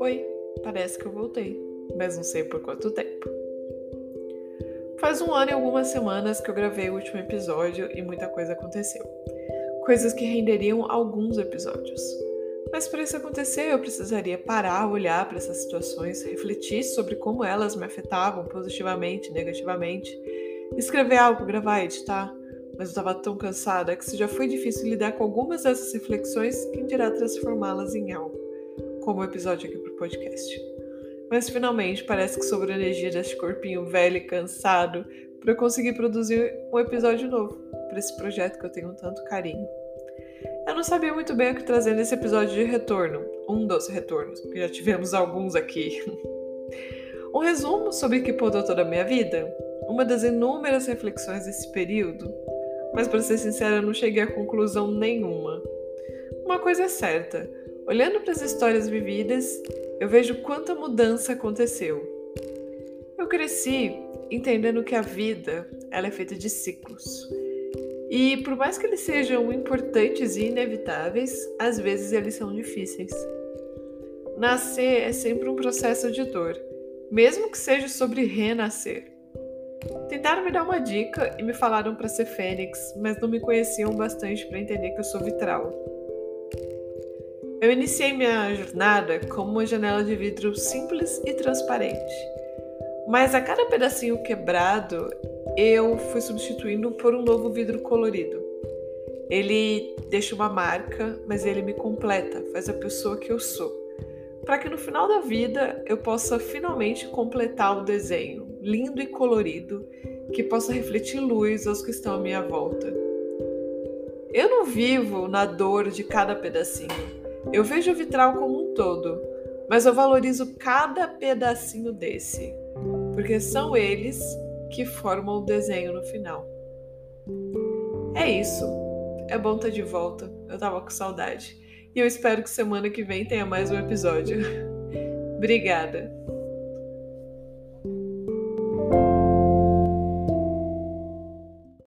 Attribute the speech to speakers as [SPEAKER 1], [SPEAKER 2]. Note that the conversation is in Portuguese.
[SPEAKER 1] Oi, parece que eu voltei, mas não sei por quanto tempo. Faz um ano e algumas semanas que eu gravei o último episódio e muita coisa aconteceu. Coisas que renderiam alguns episódios. Mas para isso acontecer, eu precisaria parar, olhar para essas situações, refletir sobre como elas me afetavam positivamente, negativamente, escrever algo, gravar, editar. Mas eu estava tão cansada que se já foi difícil lidar com algumas dessas reflexões, quem dirá transformá-las em algo como o episódio aqui pro podcast. Mas finalmente parece que sobrou energia deste corpinho velho e cansado para eu conseguir produzir um episódio novo para esse projeto que eu tenho tanto carinho. Eu não sabia muito bem o que trazer nesse episódio de retorno, um dos retornos, porque já tivemos alguns aqui. um resumo sobre o que podou toda a minha vida, uma das inúmeras reflexões desse período, mas para ser sincera, eu não cheguei a conclusão nenhuma. Uma coisa é certa, Olhando para as histórias vividas, eu vejo quanta mudança aconteceu. Eu cresci entendendo que a vida ela é feita de ciclos. E por mais que eles sejam importantes e inevitáveis, às vezes eles são difíceis. Nascer é sempre um processo de dor, mesmo que seja sobre renascer. Tentaram me dar uma dica e me falaram para ser fênix, mas não me conheciam bastante para entender que eu sou vitral. Eu iniciei minha jornada como uma janela de vidro simples e transparente. Mas a cada pedacinho quebrado, eu fui substituindo por um novo vidro colorido. Ele deixa uma marca, mas ele me completa, faz a pessoa que eu sou. Para que no final da vida eu possa finalmente completar o desenho, lindo e colorido, que possa refletir luz aos que estão à minha volta. Eu não vivo na dor de cada pedacinho. Eu vejo o vitral como um todo, mas eu valorizo cada pedacinho desse, porque são eles que formam o desenho no final. É isso. É bom estar de volta. Eu tava com saudade. E eu espero que semana que vem tenha mais um episódio. Obrigada.